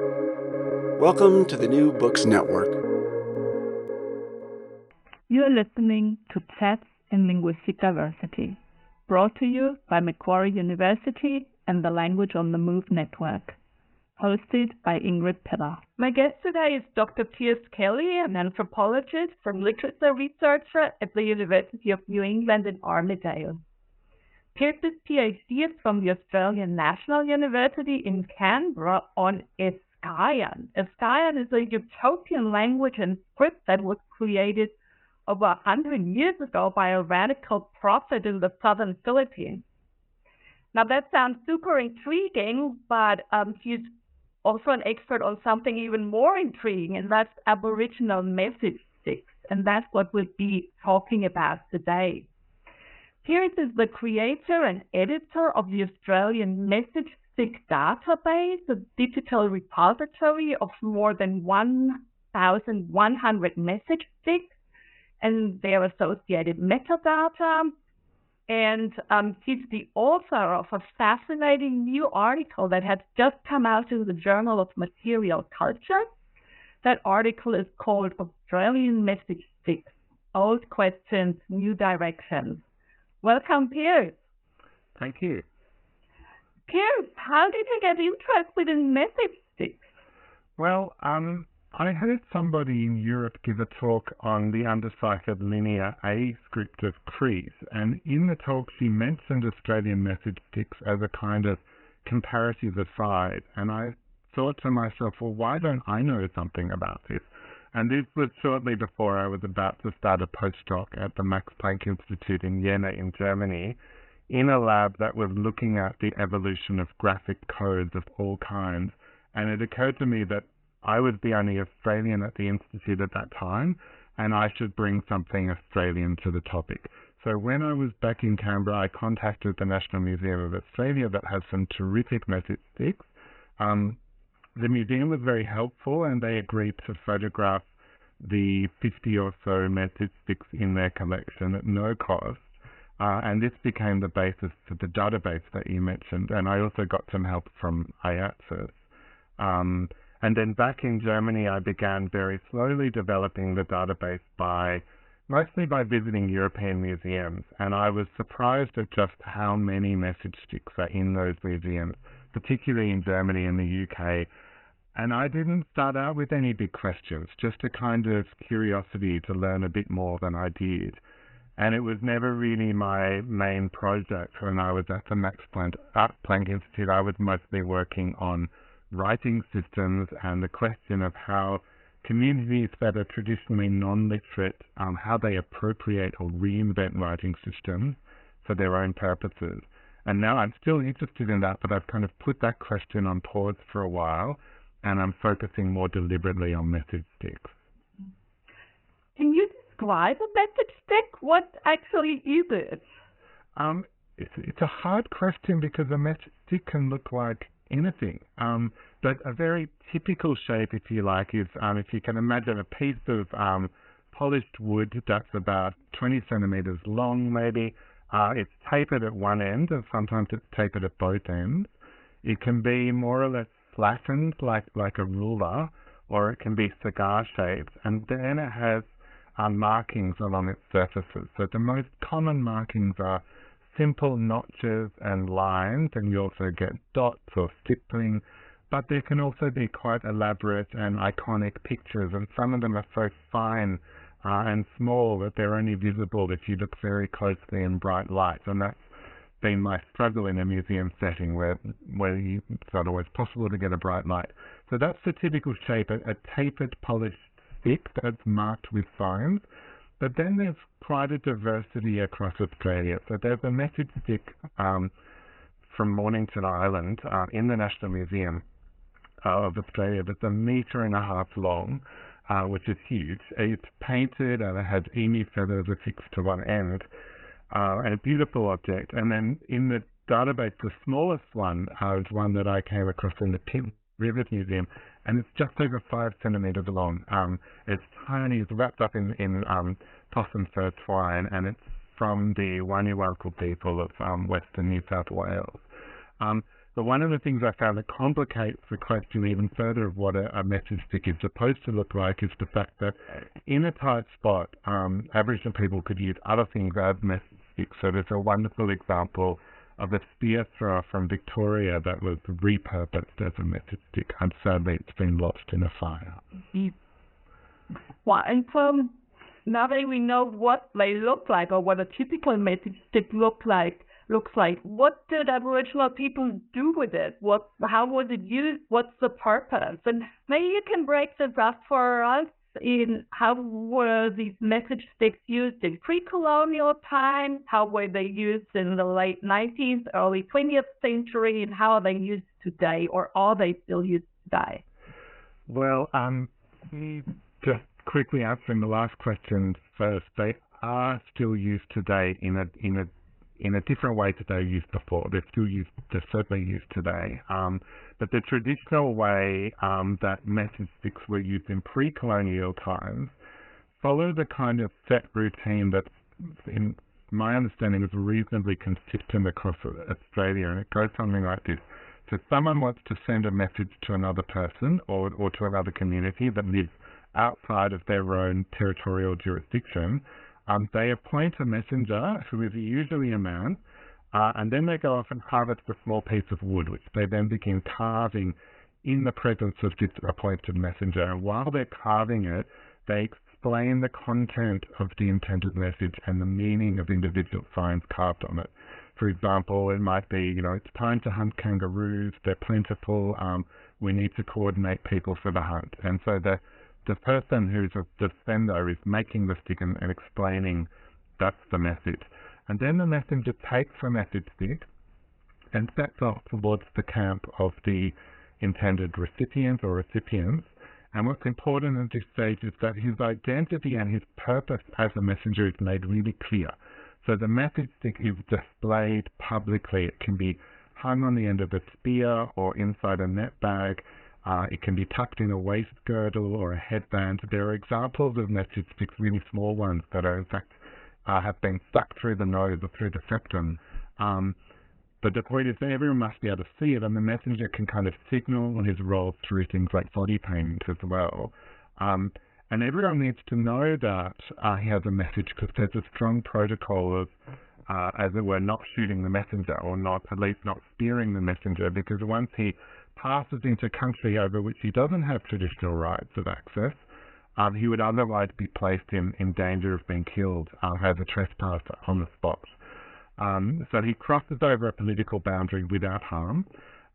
Welcome to the New Books Network. You're listening to Chats in Linguistic Diversity, brought to you by Macquarie University and the Language on the Move Network hosted by Ingrid Piller. My guest today is Dr. Piers Kelly, an anthropologist from literature researcher at the University of New England in Armidale. Piers's PhD is from the Australian National University in Canberra on Eskayan. Eskayan is a utopian language and script that was created over a hundred years ago by a radical prophet in the southern Philippines. Now that sounds super intriguing, but um, he's also an expert on something even more intriguing, and that's Aboriginal message sticks. And that's what we'll be talking about today. Piers is the creator and editor of the Australian Message Stick database, a digital repository of more than 1,100 message sticks and their associated metadata and um, he's the author of a fascinating new article that has just come out in the Journal of Material Culture. That article is called Australian Message Sticks Old Questions, New Directions. Welcome, Piers. Thank you. Piers, how did you get interested in message sticks? Well, um, I heard somebody in Europe give a talk on the undeciphered linear A script of Crete, and in the talk she mentioned Australian message sticks as a kind of comparative aside, and I thought to myself, well, why don't I know something about this? And this was shortly before I was about to start a postdoc at the Max Planck Institute in Jena in Germany in a lab that was looking at the evolution of graphic codes of all kinds. And it occurred to me that I was the only Australian at the Institute at that time, and I should bring something Australian to the topic. So when I was back in Canberra, I contacted the National Museum of Australia that has some terrific message sticks. Um, the museum was very helpful and they agreed to photograph the 50 or so message sticks in their collection at no cost. Uh, and this became the basis for the database that you mentioned. And I also got some help from AIATSIS. Um, and then back in Germany, I began very slowly developing the database by mostly by visiting European museums. And I was surprised at just how many message sticks are in those museums, particularly in Germany and the UK. And I didn't start out with any big questions, just a kind of curiosity to learn a bit more than I did. And it was never really my main project when I was at the Max Planck, Planck Institute. I was mostly working on writing systems and the question of how communities that are traditionally non-literate, um, how they appropriate or reinvent writing systems for their own purposes. And now I'm still interested in that, but I've kind of put that question on pause for a while, and I'm focusing more deliberately on message sticks. Can you describe a message stick? What actually is it? Um, it's, it's a hard question because a message stick can look like anything. Um, but a very typical shape, if you like, is um, if you can imagine a piece of um, polished wood that's about 20 centimeters long, maybe. Uh, it's tapered at one end, and sometimes it's tapered at both ends. It can be more or less flattened, like like a ruler, or it can be cigar shaped, and then it has uh, markings along its surfaces. So the most common markings are simple notches and lines, and you also get dots or stippling, but there can also be quite elaborate and iconic pictures, and some of them are so fine uh, and small that they're only visible if you look very closely in bright light, and that's been my struggle in a museum setting where where you, it's not always possible to get a bright light. So that's the typical shape, a, a tapered polished stick that's marked with signs. But then there's quite a diversity across Australia. So there's a message stick um, from Mornington Island uh, in the National Museum uh, of Australia that's a metre and a half long, uh, which is huge. It's painted and it has emu feathers affixed to one end, uh, and a beautiful object. And then in the database, the smallest one uh, is one that I came across in the Pitt Rivers Museum, and it's just over five centimeters long. Um, it's tiny. It's wrapped up in in um, possum fur twine, and it's from the Wanyawalkal people of um, Western New South Wales. Um, But one of the things I found that complicates the question even further of what a, a message stick is supposed to look like is the fact that in a tight spot, um, Aboriginal people could use other things as message sticks. So there's a wonderful example of a thrower from Victoria that was repurposed as a message stick, and sadly it's been lost in a fire. Mm-hmm. Well, and so now that we know what they look like or what a typical message stick look like, looks like. What did Aboriginal people do with it? What, how was it used? What's the purpose? And maybe you can break this up for us in how were these message sticks used in pre-colonial times? How were they used in the late 19th, early 20th century? And how are they used today? Or are they still used today? Well, um, just quickly answering the last question first, they are still used today in a in a in a different way that they used before. They're still used, they're certainly used today. Um, but the traditional way um, that message sticks were used in pre-colonial times follow the kind of set routine that, in my understanding, is reasonably consistent across Australia, and it goes something like this. So someone wants to send a message to another person or, or to another community that lives outside of their own territorial jurisdiction, um, they appoint a messenger who is usually a man, uh, and then they go off and harvest a small piece of wood, which they then begin carving in the presence of this appointed messenger. And while they're carving it, they explain the content of the intended message and the meaning of individual signs carved on it. For example, it might be, you know, it's time to hunt kangaroos, they're plentiful, um, we need to coordinate people for the hunt. And so the the person who's the sender is making the stick and, and explaining that's the message. And then the messenger takes the message stick and sets off towards the camp of the intended recipient or recipients. And what's important at this stage is that his identity and his purpose as a messenger is made really clear. So the message stick is displayed publicly. It can be hung on the end of a spear or inside a net bag. Uh, it can be tucked in a waist girdle or a headband. There are examples of message sticks, really small ones, that are in fact uh, have been stuck through the nose or through the septum. Um, but the point is that everyone must be able to see it, and the messenger can kind of signal his role through things like body paint as well. Um, and everyone needs to know that uh, he has a message because there's a strong protocol of, uh, as it were, not shooting the messenger or not, at least not spearing the messenger, because once he passes into country over which he doesn't have traditional rights of access, um, he would otherwise be placed in, in danger of being killed uh, as a trespasser on the spot. Um, so he crosses over a political boundary without harm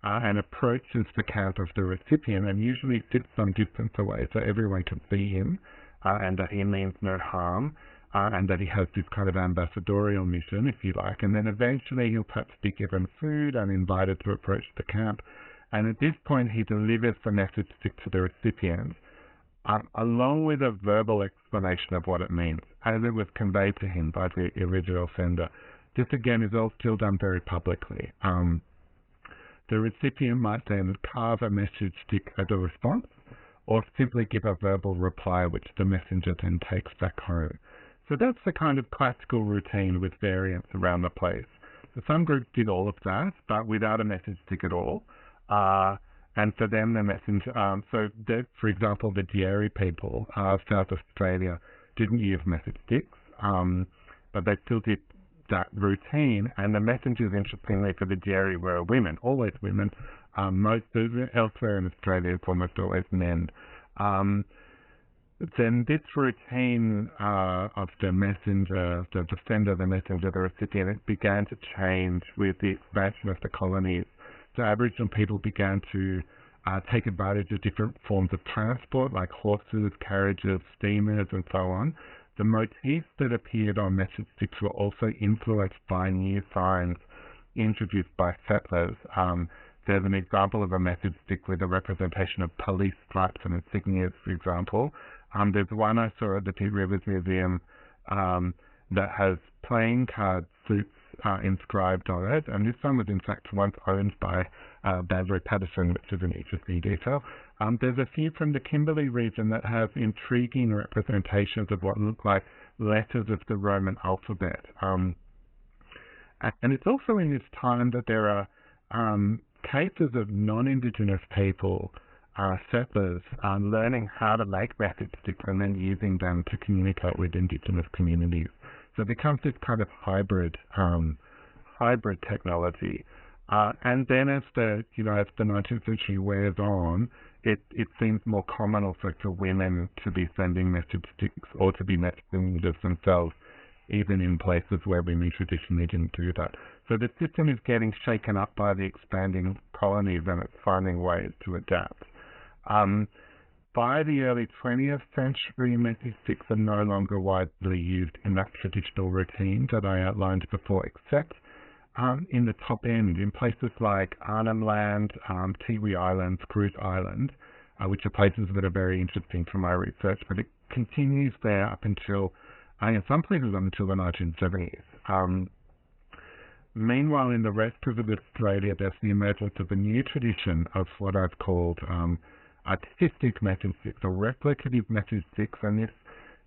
uh, and approaches the camp of the recipient and usually sits some distance away so everyone can see him uh, and that he means no harm uh, and that he has this kind of ambassadorial mission, if you like. And then eventually he'll perhaps be given food and invited to approach the camp and at this point, he delivers the message to the recipient, um, along with a verbal explanation of what it means, as it was conveyed to him by the original sender. This again is all still done very publicly. Um, the recipient might then carve a message stick as a response, or simply give a verbal reply which the messenger then takes back home. So that's the kind of classical routine with variants around the place. So some groups did all of that, but without a message stick at all. Uh, and for them, the message, um, so the, for example, the Djeri people of South Australia didn't use message sticks, um, but they still did that routine. And the messengers, interestingly, for the Djeri were women, always women. Um, most elsewhere in Australia, it's almost always men. Um, then this routine uh, of the messenger, the, the sender, the messenger, the recipient, it began to change with the expansion of the colonies the Aboriginal people began to uh, take advantage of different forms of transport, like horses, carriages, steamers, and so on. The motifs that appeared on message sticks were also influenced by new signs introduced by settlers. Um, there's an example of a message stick with a representation of police stripes and insignias, for example. Um, there's one I saw at the Pitt Rivers Museum um, that has playing card suits uh, inscribed on it, and this one was in fact once owned by uh, Patterson, which is an interesting detail. Um, there's a few from the Kimberley region that have intriguing representations of what look like letters of the Roman alphabet. Um, and it's also in this time that there are um, cases of non-Indigenous people, uh, settlers, uh, learning how to make sticks and then using them to communicate with Indigenous communities. So it becomes this kind of hybrid, um, hybrid technology. Uh, and then as the, you know, as the 19th century wears on, it, it seems more common also for women to be sending message sticks or to be messaging themselves, even in places where women traditionally didn't do that. So the system is getting shaken up by the expanding colonies and it's finding ways to adapt. Um, by the early 20th century, message sticks are no longer widely used in that traditional routine that I outlined before, except um, in the top end, in places like Arnhem Land, um, Tiwi Islands, Groote Eylandt, uh, which are places that are very interesting for my research, but it continues there up until, uh, in some places, up until the 1970s. Um, meanwhile, in the rest of Australia, there's the emergence of a new tradition of what I've called um, artistic sticks or replicative sticks, and this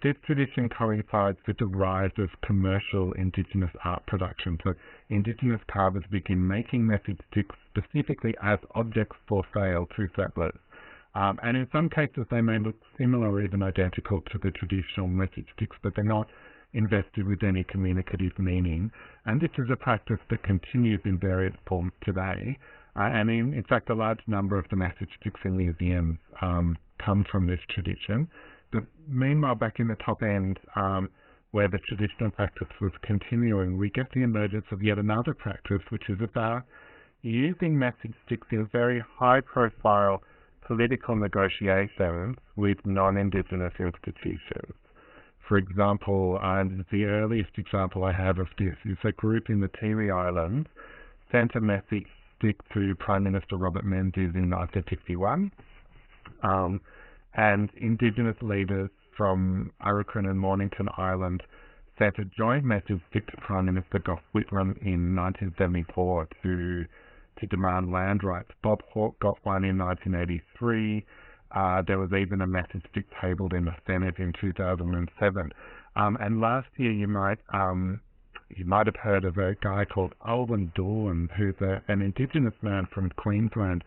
this tradition coincides with the rise of commercial Indigenous art production. So Indigenous carvers begin making sticks specifically as objects for sale to settlers. Um, and in some cases, they may look similar or even identical to the traditional sticks, but they're not invested with any communicative meaning. And this is a practice that continues in various forms today. And in, in, fact, a large number of the sticks in museums um, come from this tradition. But meanwhile, back in the top end, um, where the traditional practice was continuing, we get the emergence of yet another practice, which is about using message sticks in very high profile political negotiations with non Indigenous institutions. For example, and the earliest example I have of this is a group in the Tiwi Islands sent a message stick to Prime Minister Robert Menzies in 1951. Um, and Indigenous leaders from Aurukun and Mornington Island sent a joint message to Prime Minister Gough Whitlam in 1974 to to demand land rights. Bob Hawke got one in 1983. Uh, there was even a message tabled in the Senate in 2007. Um, and last year, you might um, you might have heard of a guy called Alwyn Doolan, who's a, an Indigenous man from Queensland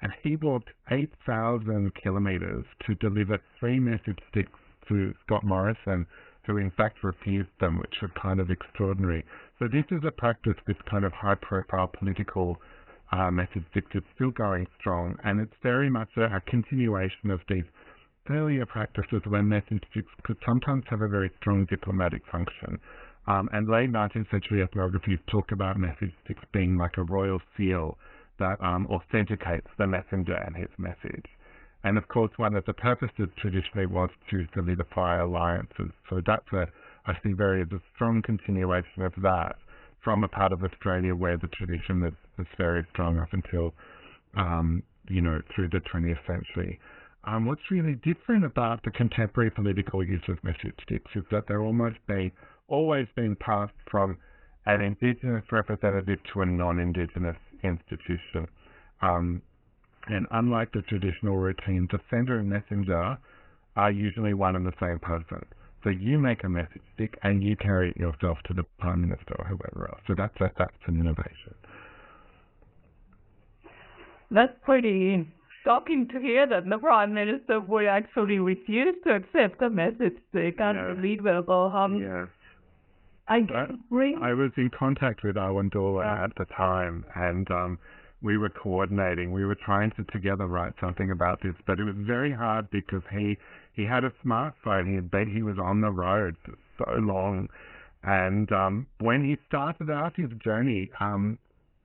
and he walked 8,000 kilometers to deliver three message sticks to Scott Morrison, who in fact refused them, which was kind of extraordinary. So this is a practice, this kind of high-profile political uh, message sticks is still going strong, and it's very much a, a continuation of these earlier practices where message sticks could sometimes have a very strong diplomatic function. Um, and late 19th century ethnography talk about message sticks being like a royal seal that um, authenticates the messenger and his message. And of course, one of the purposes traditionally was to solidify alliances. So that's a, I see very a strong continuation of that from a part of Australia where the tradition is, is very strong up until, um, you know, through the 20th century. Um, what's really different about the contemporary political use of message sticks is that they're almost being, always been passed from an Indigenous representative to a non-Indigenous institution. Um, and unlike the traditional routine, the sender and messenger are usually one and the same person. So you make a message stick and you carry it yourself to the Prime Minister or whoever else. So that's, a, that's an innovation. That's pretty shocking to hear that the Prime Minister would actually refuse to accept a message stick. Unbelievable. Um, yes. I, I was in contact with Alwyn Doolan yeah. at the time, and um, we were coordinating. We were trying to together write something about this, but it was very hard because he he had a smartphone. He had been, he was on the road for so long, and um, when he started out his journey, um,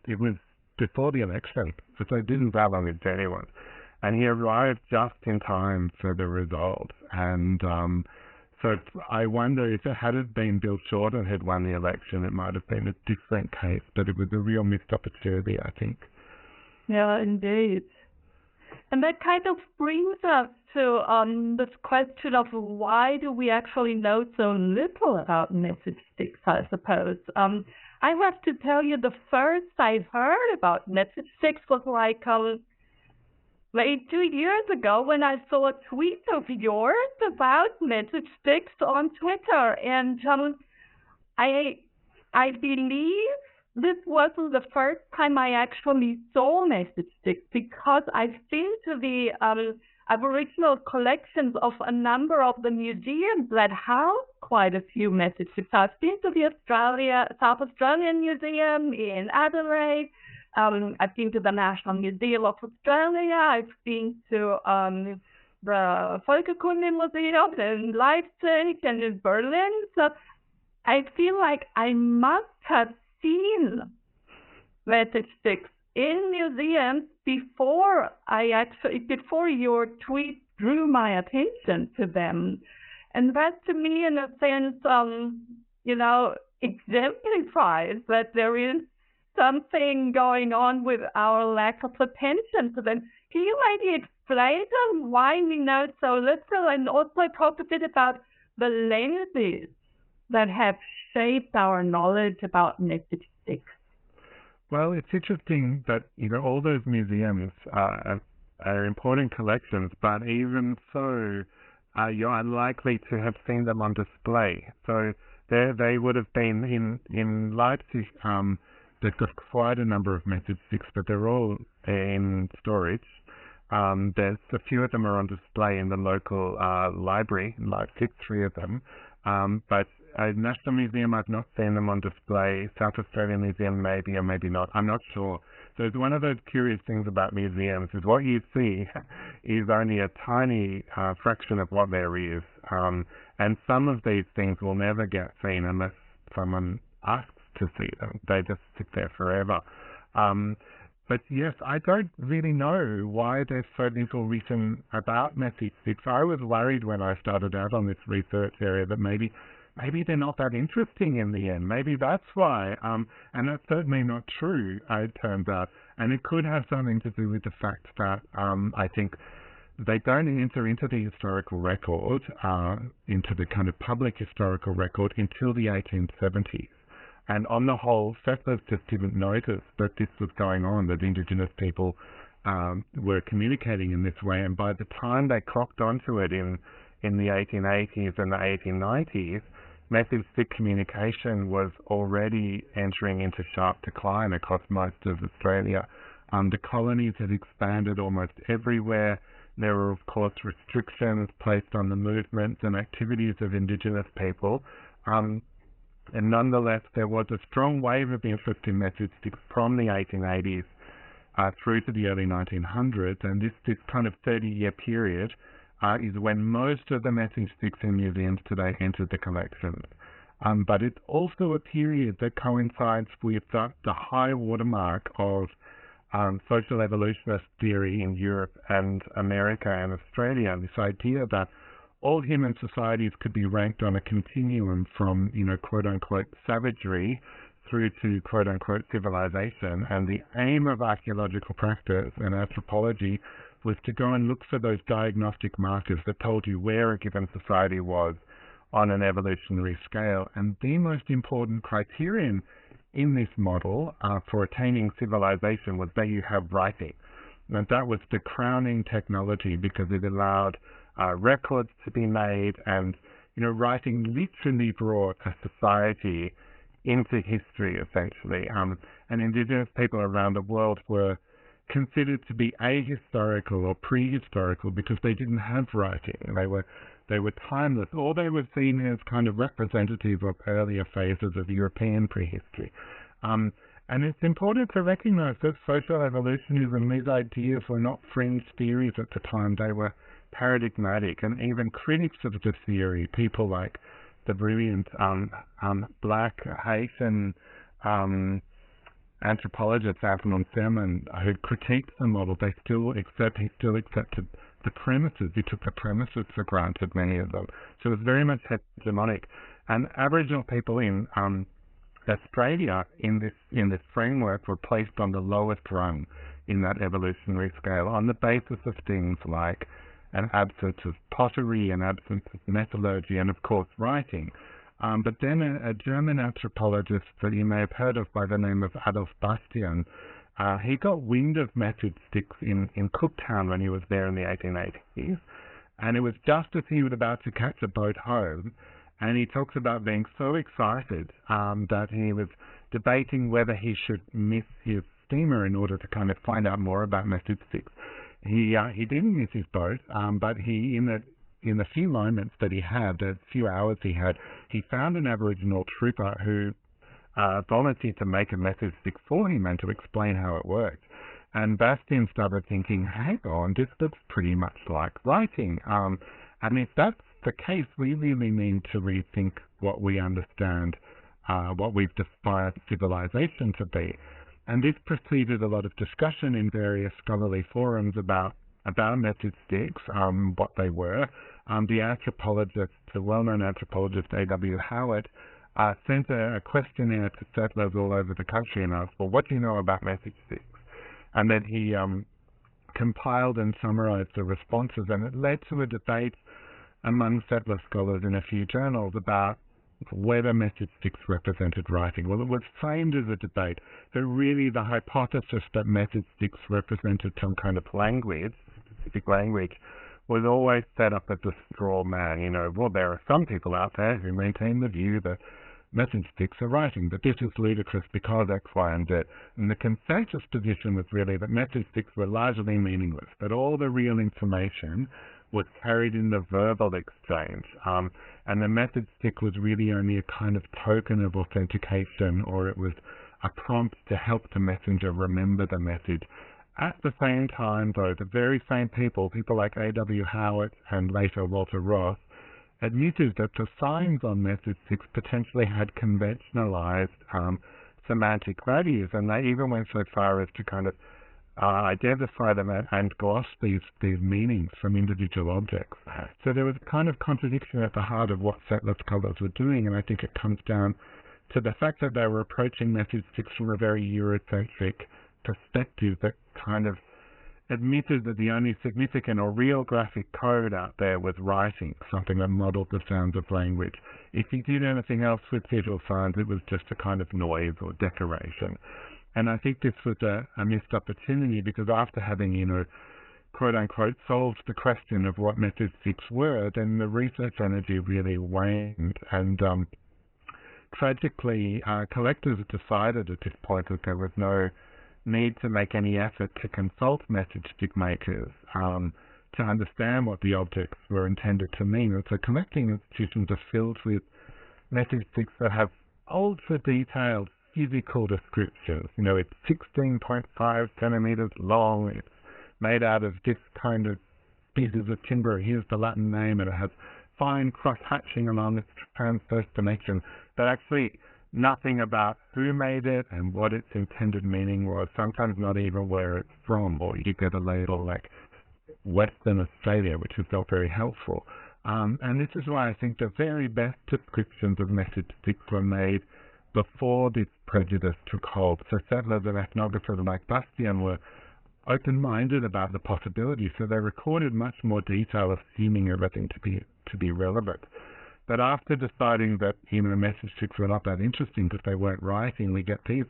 it was before the election, so it didn't that long a journey was, and he arrived just in time for the result, and um, so I wonder if it hadn't been Bill Shorten had won the election, it might have been a different case, but it was a real missed opportunity, I think. Yeah, indeed. And that kind of brings us to um, this question of why do we actually know so little about message sticks, I suppose. Um, I have to tell you, the first I heard about message sticks was like um, like two years ago when I saw a tweet of yours about message sticks on Twitter, and um, I I believe this wasn't the first time I actually saw message sticks because I've been to the um, Aboriginal collections of a number of the museums that house quite a few message sticks. I've been to the Australia South Australian Museum in Adelaide. Um, I've been to the National Museum of Australia. I've been to um, the Völkerkunde Museum in Leipzig and in Berlin. So I feel like I must have seen message sticks in museums before I actually before your tweet drew my attention to them. And that to me in a sense um you know exemplifies that there is something going on with our lack of attention to them. Can you maybe explain why we know so little and also talk a bit about the lenses that have shaped our knowledge about sticks? Well, it's interesting that you know all those museums are, are important collections, but even so, uh, you're unlikely to have seen them on display. So there, they would have been in in Leipzig. Um, they've got quite a number of message sticks, but they're all in storage. Um, there's a few of them are on display in the local uh, library in Leipzig, three of them. Um, but at National Museum, I've not seen them on display. South Australian Museum, maybe or maybe not. I'm not sure. So it's one of those curious things about museums is what you see is only a tiny uh, fraction of what there is. Um, and some of these things will never get seen unless someone asks to see them. They just sit there forever. Um, but yes, I don't really know why there's so little written about message sticks. I was worried when I started out on this research area that maybe maybe they're not that interesting in the end. Maybe that's why. Um, and that's certainly not true, it turns out. And it could have something to do with the fact that um, I think they don't enter into the historical record, uh, into the kind of public historical record until the 1870s. And on the whole, settlers just didn't notice that this was going on, that Indigenous people um, were communicating in this way. And by the time they clocked onto it in, in the 1880s and the 1890s, message stick communication was already entering into sharp decline across most of Australia. Um, the colonies had expanded almost everywhere. There were, of course, restrictions placed on the movements and activities of Indigenous people. Um, and nonetheless, there was a strong wave of interest in message sticks from the 1880s uh, through to the early 1900s, and this, this kind of 30 year period uh, is when most of the message sticks in museums today entered the collections. Um, but it's also a period that coincides with the, the high watermark of um, social evolutionist theory in Europe and America and Australia. This idea that all human societies could be ranked on a continuum from, you know, quote unquote savagery through to quote unquote civilization. And the aim of archaeological practice and anthropology was to go and look for those diagnostic markers that told you where a given society was on an evolutionary scale. And the most important criterion in this model uh, for attaining civilization was that you have writing. And that was the crowning technology because it allowed uh, records to be made, and you know, writing literally brought a society into history essentially. Um, and Indigenous people around the world were considered to be ahistorical or prehistorical because they didn't have writing. They were they were timeless, or they were seen as kind of representative of earlier phases of European prehistory. Um, and it's important to recognize that social evolutionism, these ideas were not fringe theories at the time. They were paradigmatic, and even critics of the theory, people like the brilliant um, um, black Haitian um, anthropologist Anténor Firmin, who critiqued the model, they still accept he still accepted the premises. He took the premises for granted, many of them. So it was very much hegemonic. And Aboriginal people in um, Australia in this in this framework were placed on the lowest rung in that evolutionary scale on the basis of things like an absence of pottery, an absence of metallurgy, and of course writing. Um, but then a, a, German anthropologist that you may have heard of by the name of Adolf Bastian, uh, he got wind of message sticks in, in Cooktown when he was there in the 1880s. And it was just as he was about to catch a boat home. And he talks about being so excited um, that he was debating whether he should miss his steamer in order to kind of find out more about message sticks. He uh, he didn't miss his boat, um, but he in the in the few moments that he had, the few hours he had, he found an Aboriginal trooper who uh, volunteered to make a message stick for him and to explain how it worked. And Bastian started thinking, hang on, this looks pretty much like writing. Um, and if that's the case, we really need to rethink what we understand, uh, what we've defined civilization to be. And this preceded a lot of discussion in various scholarly forums about about message sticks, um, what they were. Um, the anthropologist, the well-known anthropologist A.W. Howitt, uh, sent a, a, questionnaire to settlers all over the country and asked, well, what do you know about message sticks? And then he um, compiled and summarized the responses, and it led to a debate among settler scholars in a few journals about whether message sticks represented writing. Well, it was framed as a debate, but really the hypothesis that message sticks represented some kind of language, specific language, was always set up as a straw man. You know, well, there are some people out there who maintain the view that message sticks are writing, but this is ludicrous because X, Y, and Z. And the consensus position was really that message sticks were largely meaningless, that all the real information was carried in the verbal exchange. Um, and the message stick was really only a kind of token of authentication, or it was a prompt to help the messenger remember the message. At the same time, though, the very same people, people like A.W. Howitt and later Walter Roth, admitted that the signs on message sticks potentially had conventionalized um, semantic values, and they even went so far as to kind of uh, identify them and gloss these, these meanings from individual objects. So there was a kind of contradiction at the heart of what settler colors were doing, and I think it comes down to the fact that they were approaching sticks from a very Eurocentric perspective that kind of admitted that the only significant or real graphic code out there was writing, something that modeled the sounds of language. If you did anything else with visual signs, it was just a kind of noise or decoration. And I think this was a, a missed opportunity because after having, you know, quote unquote, solved the question of what message sticks were, then the research energy really waned. And um, tragically, uh, collectors decided at this point that there was no need to make any effort to consult message stick makers um, to understand what the objects were intended to mean. And so collecting institutions are filled with message sticks that have ultra detailed physical descriptions. You know, it's 16.5 centimeters long. It's made out of this kind of pieces of timber. Here's the Latin name, and it has fine cross hatching along its transverse dimension. But actually, nothing about who made it and what its intended meaning was. Sometimes not even where it's from, or you get a label like Western Australia, which is not very helpful. Um, and this is why I think the very best descriptions of sticks were made before this prejudice took hold. So settlers and ethnographers like Bastian were open-minded about the possibilities, so they recorded much more detail, assuming everything to be to be relevant. But after deciding that human message sticks were not that interesting because they weren't writing, we get these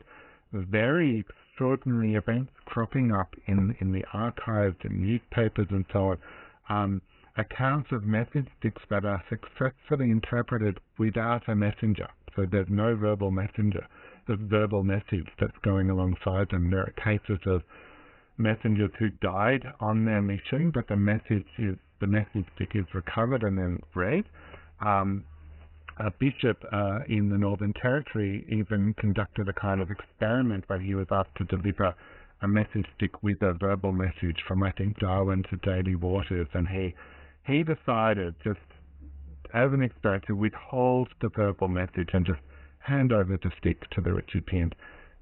very extraordinary events cropping up in in the archives and newspapers and so on. Um, accounts of message sticks that are successfully interpreted without a messenger. So there's no verbal messenger. There's verbal message that's going alongside them. There are cases of messengers who died on their mission, but the message is the message stick is recovered and then read. Um, a bishop uh, in the Northern Territory even conducted a kind of experiment where he was asked to deliver a message stick with a verbal message from I think Darwin to Daly Waters, and he he decided just as an experiment to withhold the verbal message and just hand over the stick to the recipient.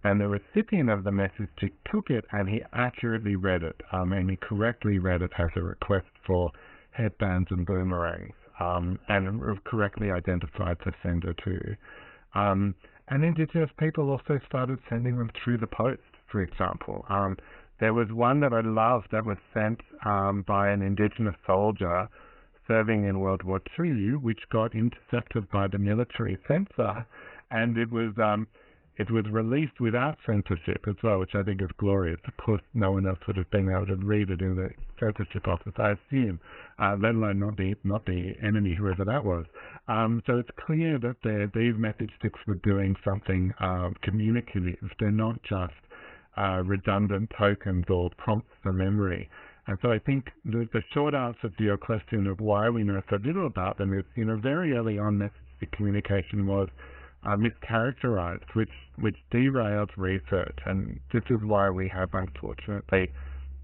And the recipient of the message took it and he accurately read it, um, and he correctly read it as a request for headbands and boomerangs, um, and correctly identified the sender too. Um, and Indigenous people also started sending them through the post, for example. Um, there was one that I loved that was sent um, by an Indigenous soldier serving in World War II, which got intercepted by the military censor, and it was um, it was released without censorship as well, which I think is glorious. Of course, no one else would have been able to read it in the censorship office, I assume, uh, let alone not the not the enemy, whoever that was. Um, so it's clear that these message sticks were doing something uh, communicative. They're not just uh, redundant tokens or prompts for memory. And so I think the, the short answer to your question of why we know so little about them is, you know, very early on, message communication was uh, mischaracterized, which which derailed research, and this is why we have unfortunately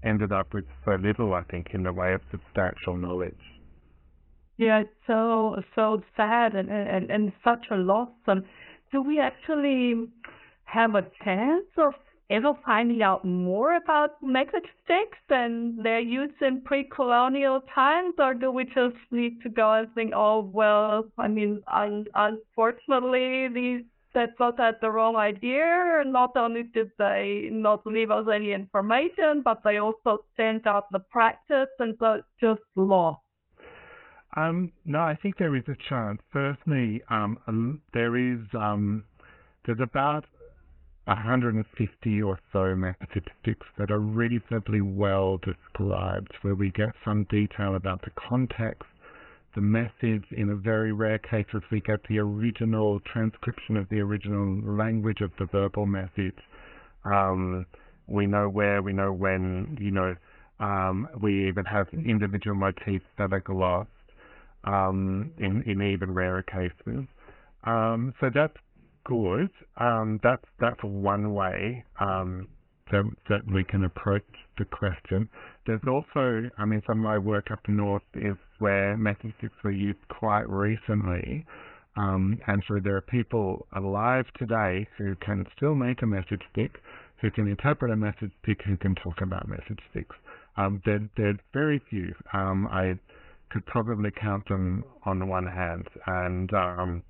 ended up with so little, I think, in the way of substantial knowledge. Yeah, it's so so sad and and, and such a loss. And do we actually have a chance of ever finding out more about message sticks and their use in pre-colonial times, or do we just need to go and think, oh well, I mean, un- unfortunately, these that thought had the wrong idea. Not only did they not leave us any information, but they also sent out the practice, and so it's just lost. Um, no, I think there is a chance. Firstly, um, there is um, there's about 150 or so statistics that are reasonably well described, where we get some detail about the context, the message. In a very rare cases, we get the original transcription of the original language of the verbal message. Um, we know where, we know when, you know, um, we even have individual motifs that are lost um, in, in even rarer cases. Um, so that's Um, that's that's one way um, that that we can approach the question. There's also, I mean, some of my work up north is where sticks were used quite recently. Um, and so there are people alive today who can still make a message stick, who can interpret a message stick, who can talk about message sticks. Um, there, there are very few. Um, I could probably count them on one hand, and um,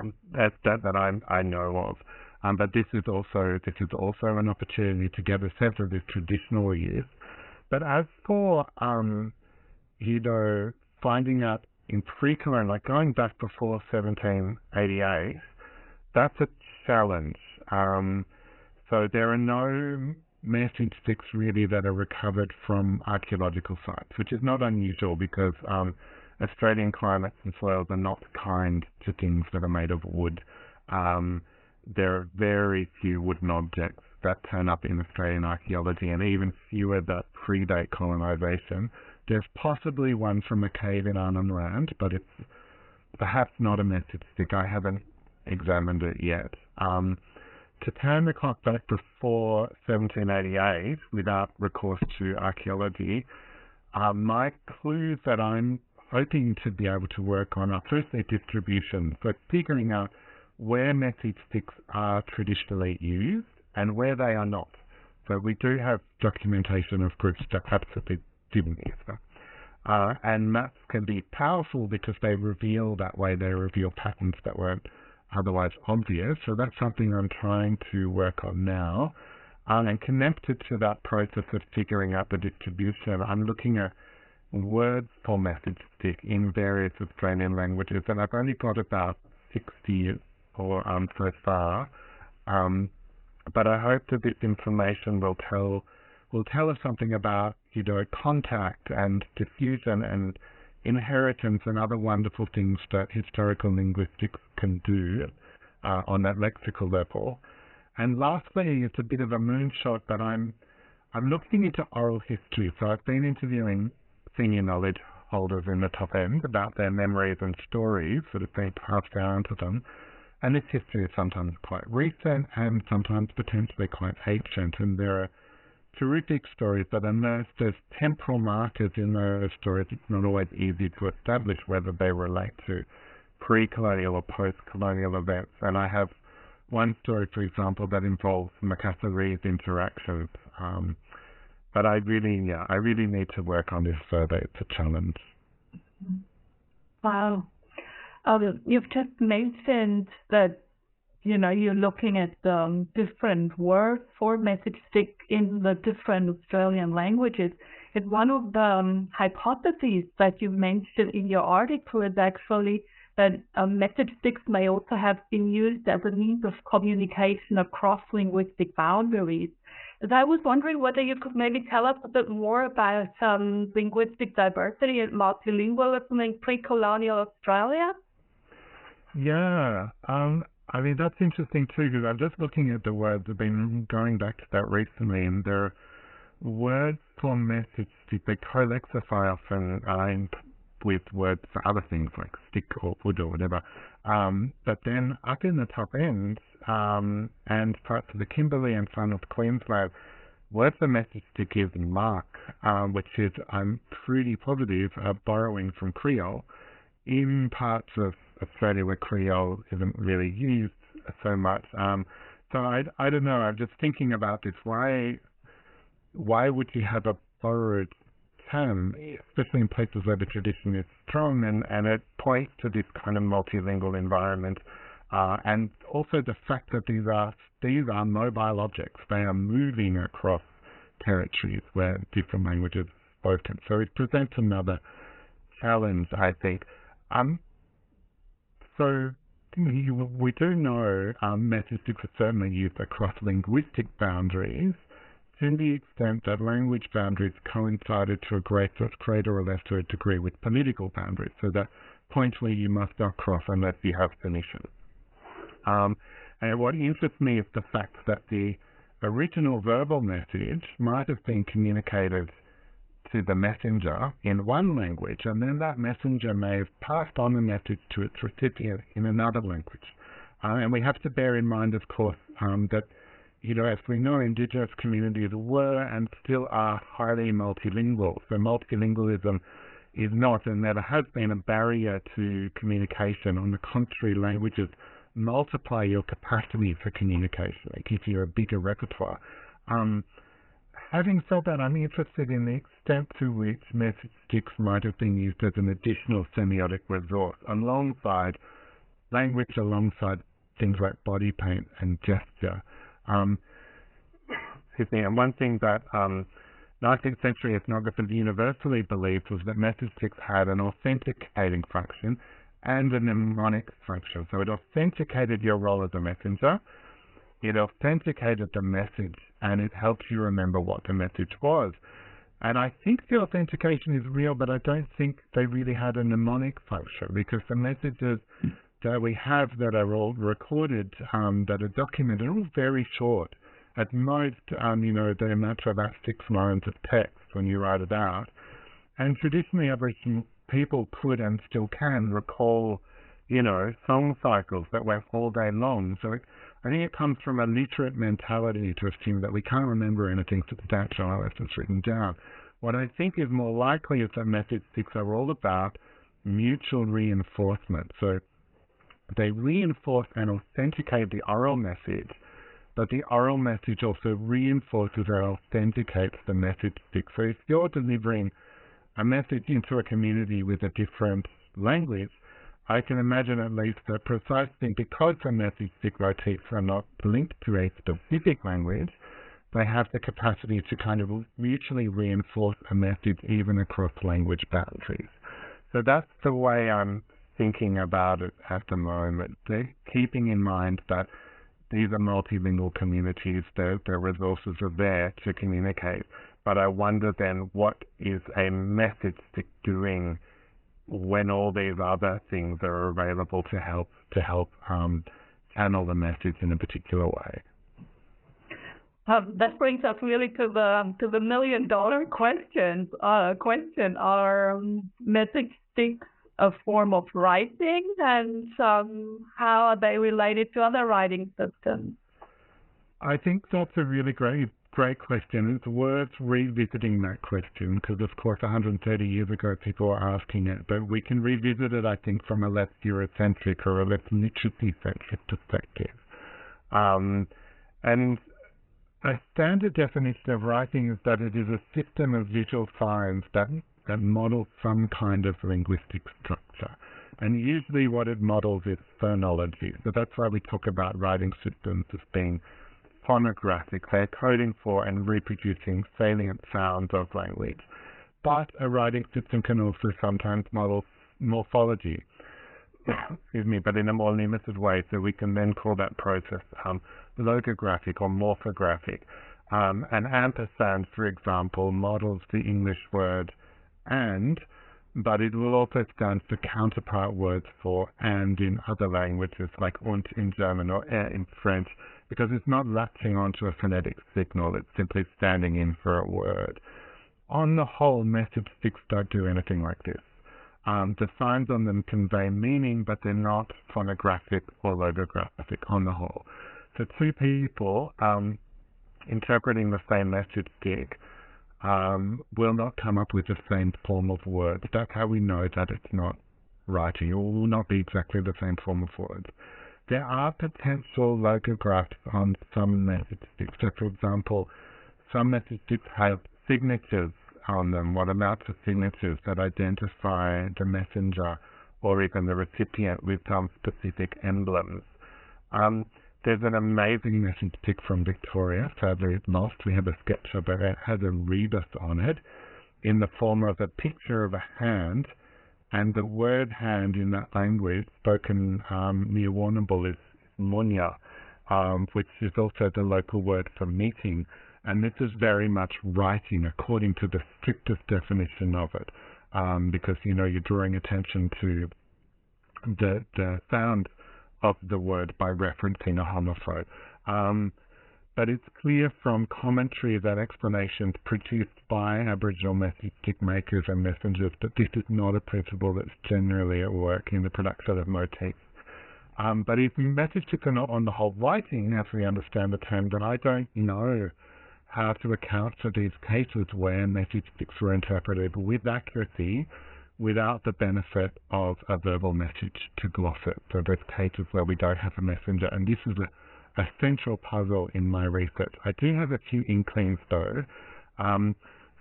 um, that that that I I know of. Um, but this is also this is also an opportunity to get a sense of this traditional use. But as for um, you know, finding out in pre-colonial, like going back before 1788, that's a challenge. Um, so there are no message sticks really that are recovered from archaeological sites, which is not unusual because um, Australian climates and soils are not kind to things that are made of wood. Um, there are very few wooden objects that turn up in Australian archaeology, and even fewer that predate colonisation. There's possibly one from a cave in Arnhem Land, but it's perhaps not a message stick. I haven't examined it yet. Um, to turn the clock back before 1788 without recourse to archaeology, uh, my clues that I'm hoping to be able to work on are firstly distribution, so figuring out where message sticks are traditionally used and where they are not. So we do have documentation of groups that absolutely didn't use them. Uh, and maps can be powerful because they reveal that way, they reveal patterns that weren't otherwise obvious. So that's something I'm trying to work on now. Um, and connected to that process of figuring out the distribution, I'm looking at words for message stick in various Australian languages, and I've only got about 60 or um, so far. Um, but I hope that this information will tell will tell us something about you know contact and diffusion and inheritance and other wonderful things that historical linguistics can do uh, on that lexical level. And lastly, it's a bit of a moonshot, but I'm I'm looking into oral history. So I've been interviewing senior knowledge holders in the top end about their memories and stories that have been passed down to them. And this history is sometimes quite recent and sometimes potentially quite ancient. And there are terrific stories that emerge. There's temporal markers in those stories. It's not always easy to establish whether they relate to pre-colonial or post-colonial events. And I have one story, for example, that involves Macassarese interactions um, but I really, yeah, I really need to work on this further. It's a challenge. Wow. Um, you've just mentioned that you know you're looking at um, different words for message stick in the different Australian languages. And one of the um, hypotheses that you mentioned in your article is actually that um, message sticks may also have been used as a means of communication across linguistic boundaries. I was wondering whether you could maybe tell us a bit more about um, linguistic diversity and multilingualism in pre-colonial Australia. Yeah, um, I mean that's interesting too because I'm just looking at the words. I've been going back to that recently, and there words for message they co-lexify often uh, with words for other things like stick or wood or whatever. Um, but then up in the top end um, and parts of the Kimberley and Far North Queensland, words for message to give mark, um, which is, I'm pretty positive, uh, borrowing from Creole. In parts of Australia where Creole isn't really used so much. Um, so I, I don't know. I'm just thinking about this. Why why would you have a borrowed term, especially in places where the tradition is strong, and, and it points to this kind of multilingual environment, uh, and also the fact that these are these are mobile objects; they are moving across territories where different languages are spoken. So it presents another challenge, I think. Um, so we do know um, messaging is certainly used across linguistic boundaries, to the extent that language boundaries coincided to a greater, greater or lesser degree with political boundaries. So that point where you must not cross unless you have permission. Um, and what interests me is the fact that the original verbal message might have been communicated to the messenger in one language, and then that messenger may have passed on the message to its recipient in another language. Uh, and we have to bear in mind, of course, um, that you know, as we know, indigenous communities were and still are highly multilingual. So multilingualism is not and never has been a barrier to communication. On the contrary, languages multiply your capacity for communication. They give you a bigger repertoire. Um, having said that, I'm interested in the extent to which message sticks might have been used as an additional semiotic resource alongside language, alongside things like body paint and gesture. Um, excuse me. And one thing that um, 19th century ethnographers universally believed was that message sticks had an authenticating function and a mnemonic function. So it authenticated your role as a messenger, it authenticated the message, and it helped you remember what the message was. And I think the authentication is real, but I don't think they really had a mnemonic function because the messages that we have that are all recorded, um, that are documented, are all very short. At most, um, you know, they're of about six lines of text when you write it out. And traditionally, Aboriginal people could and still can recall, you know, song cycles that went all day long. So it, I think it comes from a literate mentality to assume that we can't remember anything substantial unless it's written down. What I think is more likely is that message sticks are all about mutual reinforcement. So they reinforce and authenticate the oral message, but the oral message also reinforces and authenticates the message stick. So if you're delivering a message into a community with a different language, I can imagine at least that precisely because the message stick motifs are not linked to a specific language, they have the capacity to kind of mutually reinforce a message even across language boundaries. So that's the way I'm thinking about it at the moment. They're keeping in mind that these are multilingual communities, their, their resources are there to communicate. But I wonder then what is a message stick doing when all these other things are available to help to help um, channel the message in a particular way. Um, that brings us really to the to the million dollar question. Uh, question: Are um, message sticks a form of writing, and um, how are they related to other writing systems? I think that's a really great great question. It's worth revisiting that question because, of course, 130 years ago people were asking it, but we can revisit it, I think, from a less Eurocentric or a less literacy-centric perspective. Um, and a standard definition of writing is that it is a system of visual signs that that models some kind of linguistic structure. And usually what it models is phonology. So that's why we talk about writing systems as being phonographic. They're coding for and reproducing salient sounds of language. But a writing system can also sometimes model morphology. excuse me, but in a more limited way. So we can then call that process um, logographic or morphographic. Um, and ampersand, for example, models the English word and, but it will also stand for counterpart words for and in other languages like und in German or er in French, because it's not latching onto a phonetic signal, it's simply standing in for a word. On the whole, message sticks don't do anything like this. Um, the signs on them convey meaning, but they're not phonographic or logographic on the whole. So two people um, interpreting the same message stick um, will not come up with the same form of words. That's how we know that it's not writing. It will not be exactly the same form of words. There are potential logographs on some message sticks. So, for example, some message sticks have signatures on them, what amount to signatures that identify the messenger or even the recipient with some specific emblems. Um, there's an amazing message stick from Victoria, sadly it's lost. We have a sketch of it. It has a rebus on it in the form of a picture of a hand, and the word hand in that language, spoken um, near Warrnambool, is munya, um, which is also the local word for meeting. And this is very much writing according to the strictest definition of it, um, because you know you're drawing attention to the the sound of the word by referencing a homophone. Um, but it's clear from commentary that explanations produced by Aboriginal message makers and messengers that this is not a principle that's generally at work in the production of motifs. Um, but if message sticks are not on the whole writing, as we understand the term, then I don't know how to account for these cases where message sticks were interpreted with accuracy without the benefit of a verbal message to gloss it. So there's cases where we don't have a messenger, and this is a, a central puzzle in my research. I do have a few inklings though. Um,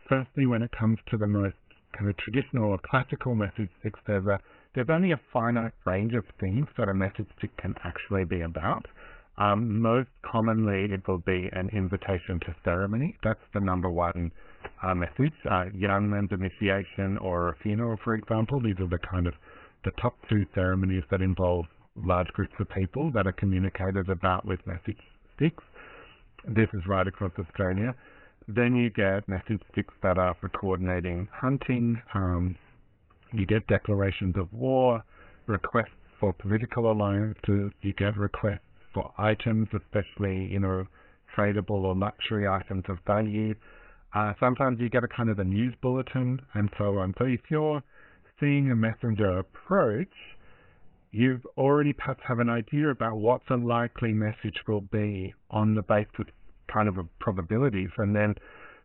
firstly, when it comes to the most kind of traditional or classical message sticks, there's, there's only a finite range of things that a message stick can actually be about. Um, most commonly, it will be an invitation to ceremony. That's the number one uh, message. Uh, young men's initiation or funeral, for example. These are the kind of the top two ceremonies that involve large groups of people that are communicated about with message sticks. This is right across Australia. Then you get message sticks that are for coordinating hunting. Um, you get declarations of war, requests for political alliances. You get requests for items, especially you know tradable or luxury items of value. Uh, sometimes you get a kind of a news bulletin and so on. So if you're seeing a messenger approach, you've already perhaps have an idea about what the likely message will be on the basis of kind of probabilities, and then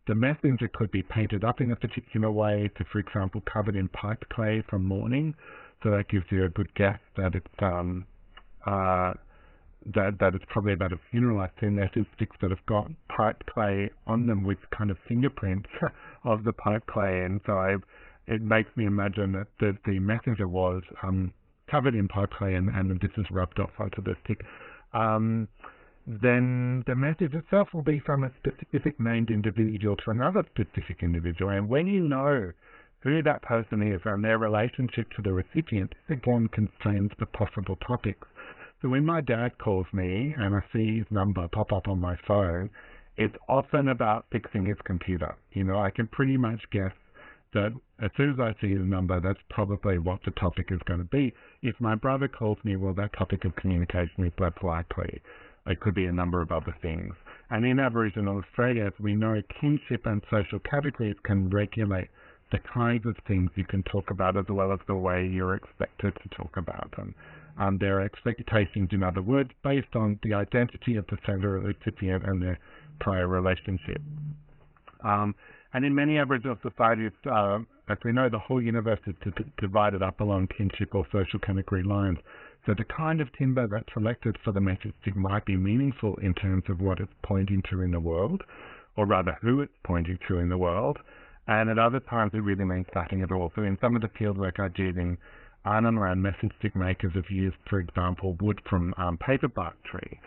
the messenger could be painted up in a particular way to, for example, covered in pipe clay from mourning. So that gives you a good guess that it's um, uh, that that it's probably about a funeral. I've seen there's sticks that have got pipe clay on them with kind of fingerprints of the pipe clay, and so I, it makes me imagine that the, the messenger was um, covered in pipe clay and, and this is rubbed off onto the stick. Um, then the message itself will be from a specific named individual to another specific individual, and when you know who that person is and their relationship to the recipient, this again constrains the possible topics. So when my dad calls me and I see his number pop up on my phone, it's often about fixing his computer. You know, I can pretty much guess that as soon as I see his number, that's probably what the topic is going to be. If my brother calls me, well, that topic of communication is less likely. It could be a number of other things. And in Aboriginal Australia, as we know, kinship and social categories can regulate the kinds of things you can talk about as well as the way you're expected to talk about them and their expectations, in other words, based on the identity of the sender recipient and their prior relationship. Um, and in many Aboriginal societies, uh, as we know, the whole universe is divided up along kinship or social category lines. So the kind of timber that's selected for the message might be meaningful in terms of what it's pointing to in the world, or rather who it's pointing to in the world. And at other times, it really means nothing at all. So in some of the fieldwork I did in Land message stick makers have used, for example, wood from um, paper bark tree.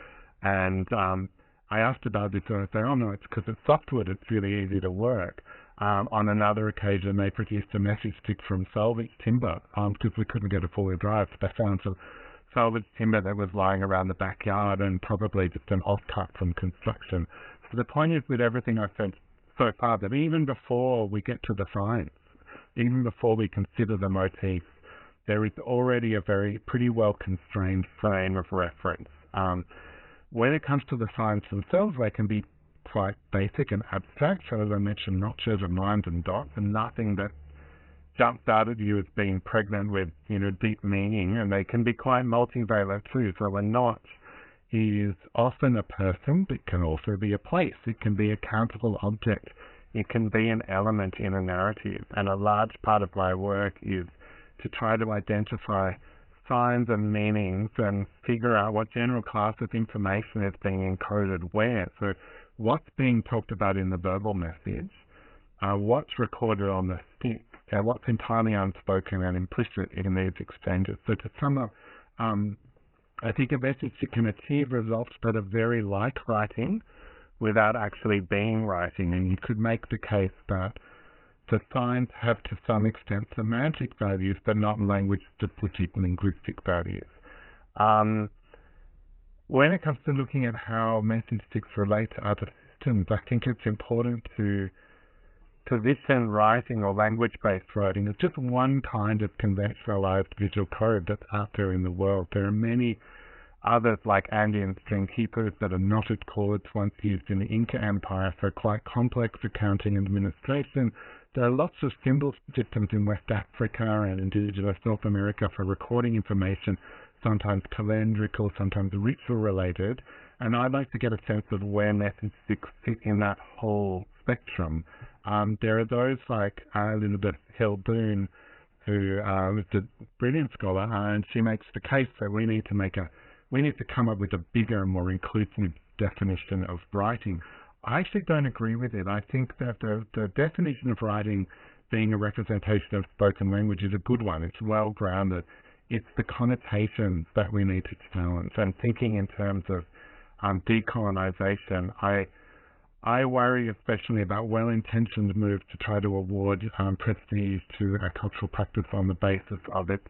And um, I asked about this and I said, oh no, it's because it's softwood, it's really easy to work. Um, on another occasion, they produced a message stick from salvage timber because um, we couldn't get a four-wheel drive. They found some salvage timber that was lying around the backyard and probably just an offcut from construction. So the point is with everything I've said so far that even before we get to the science, even before we consider the motif, there is already a very pretty well constrained frame of reference. Um, when it comes to the signs themselves, they can be quite basic and abstract. So as I mentioned, notches and lines and dots, and nothing that jumps out at you as being pregnant with you know deep meaning, and they can be quite multivalent too. So a notch is often a person, but can also be a place. It can be a countable object. It can be an element in a narrative. And a large part of my work is to try to identify signs and meanings and figure out what general class of information is being encoded where. So what's being talked about in the verbal message, uh, what's recorded on the stick, and what's entirely unspoken and implicit in these exchanges. So to sum up, um, I think a message that can achieve results that are very like writing without actually being writing. And you could make the case that the signs have to some extent semantic values, but not language specific linguistic values. Um, when it comes to looking at how message sticks relate to other systems, I think it's important to to listen writing or language-based writing is just one kind of conventionalized visual code that's out there in the world. There are many others like Andean string khipus that are knotted cords once used in the Inca Empire for quite complex accounting and administration. There are lots of symbol systems in West Africa and indigenous North America for recording information sometimes calendrical, sometimes ritual related. And I'd like to get a sense of where sticks fit in that whole spectrum. Um, there are those like Elizabeth Hill Boone, who uh, is a brilliant scholar, and she makes the case that we need to make a we need to come up with a bigger, and more inclusive definition of writing. I actually don't agree with it. I think that the, the definition of writing being a representation of spoken language is a good one. It's well grounded it's the connotations that we need to challenge. And thinking in terms of um, decolonization, I I worry especially about well-intentioned moves to try to award um, prestige to a cultural practice on the basis of its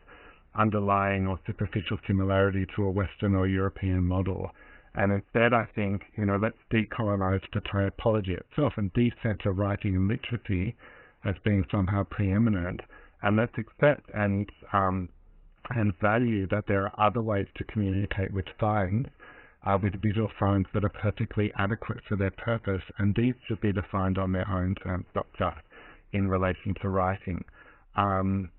underlying or superficial similarity to a Western or European model. And instead, I think, you know, let's decolonize the typology itself and decenter writing and literacy as being somehow preeminent. And let's accept and um, and value that there are other ways to communicate with signs, uh, with visual signs that are perfectly adequate for their purpose, and these should be defined on their own terms, not just in relation to writing. Um,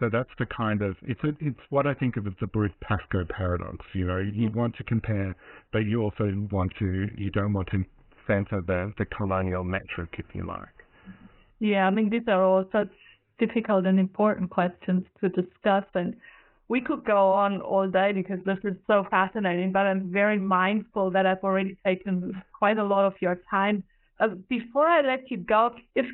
so that's the kind of it's a, it's what I think of as the Bruce Pascoe paradox. You know, you want to compare, but you also want to you don't want to center the the colonial metric, if you like. Yeah, I mean these are all such difficult and important questions to discuss, and we could go on all day because this is so fascinating, but I'm very mindful that I've already taken quite a lot of your time. Uh, before I let you go, if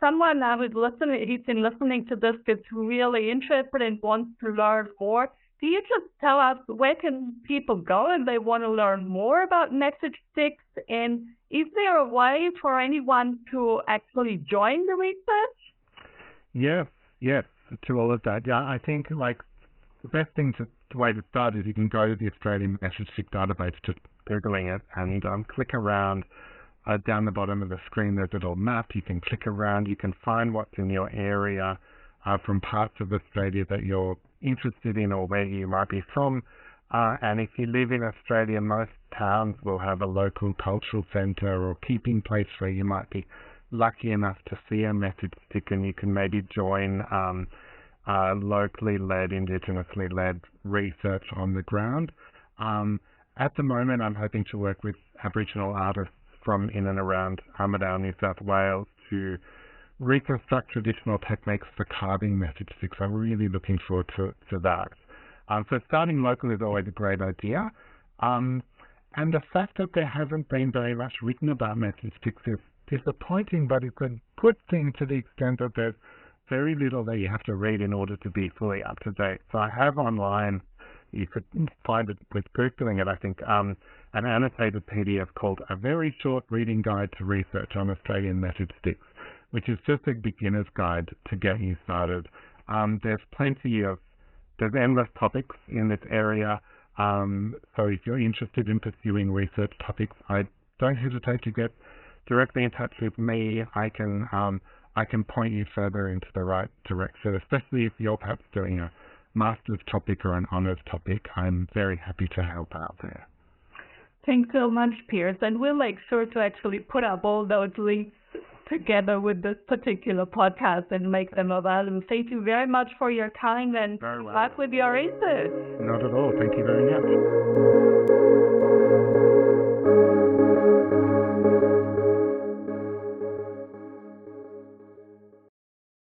someone is listening, he's been listening to this, gets really interested and wants to learn more, do you just tell us where can people go if they want to learn more about message sticks? And is there a way for anyone to actually join the research? Yes, yes, to all of that. Yeah, I think like the best thing to, the way to start is you can go to the Australian Message Stick database, just googling it, and um, click around. Uh, down the bottom of the screen, there's a little map. You can click around. You can find what's in your area uh, from parts of Australia that you're interested in or where you might be from. Uh, and if you live in Australia, most towns will have a local cultural centre or keeping place where you might be lucky enough to see a message stick and you can maybe join um, uh, locally led, indigenously led research on the ground. Um, at the moment, I'm hoping to work with Aboriginal artists from in and around Armidale, New South Wales to reconstruct traditional techniques for carving message sticks. I'm really looking forward to, to that. Um, so starting local is always a great idea. Um, and the fact that there hasn't been very much written about message sticks is disappointing, but it's a good thing to the extent that there's very little that you have to read in order to be fully up to date. So I have online, you could find it with Googling it, I think, um, an annotated PDF called A Very Short Reading Guide to Research on Australian Message Sticks, which is just a beginner's guide to get you started. Um, there's plenty of, there's endless topics in this area. Um, so if you're interested in pursuing research topics, I don't hesitate to get directly in touch with me. I can um, I can point you further into the right direction, especially if you're perhaps doing a master's topic or an honours topic. I'm very happy to help out there. Thanks so much, Piers, and we'll make sure to actually put up all those links together with this particular podcast and make them available. Thank you very much for your time and Very well. luck with your research. Not at all. Thank you very much.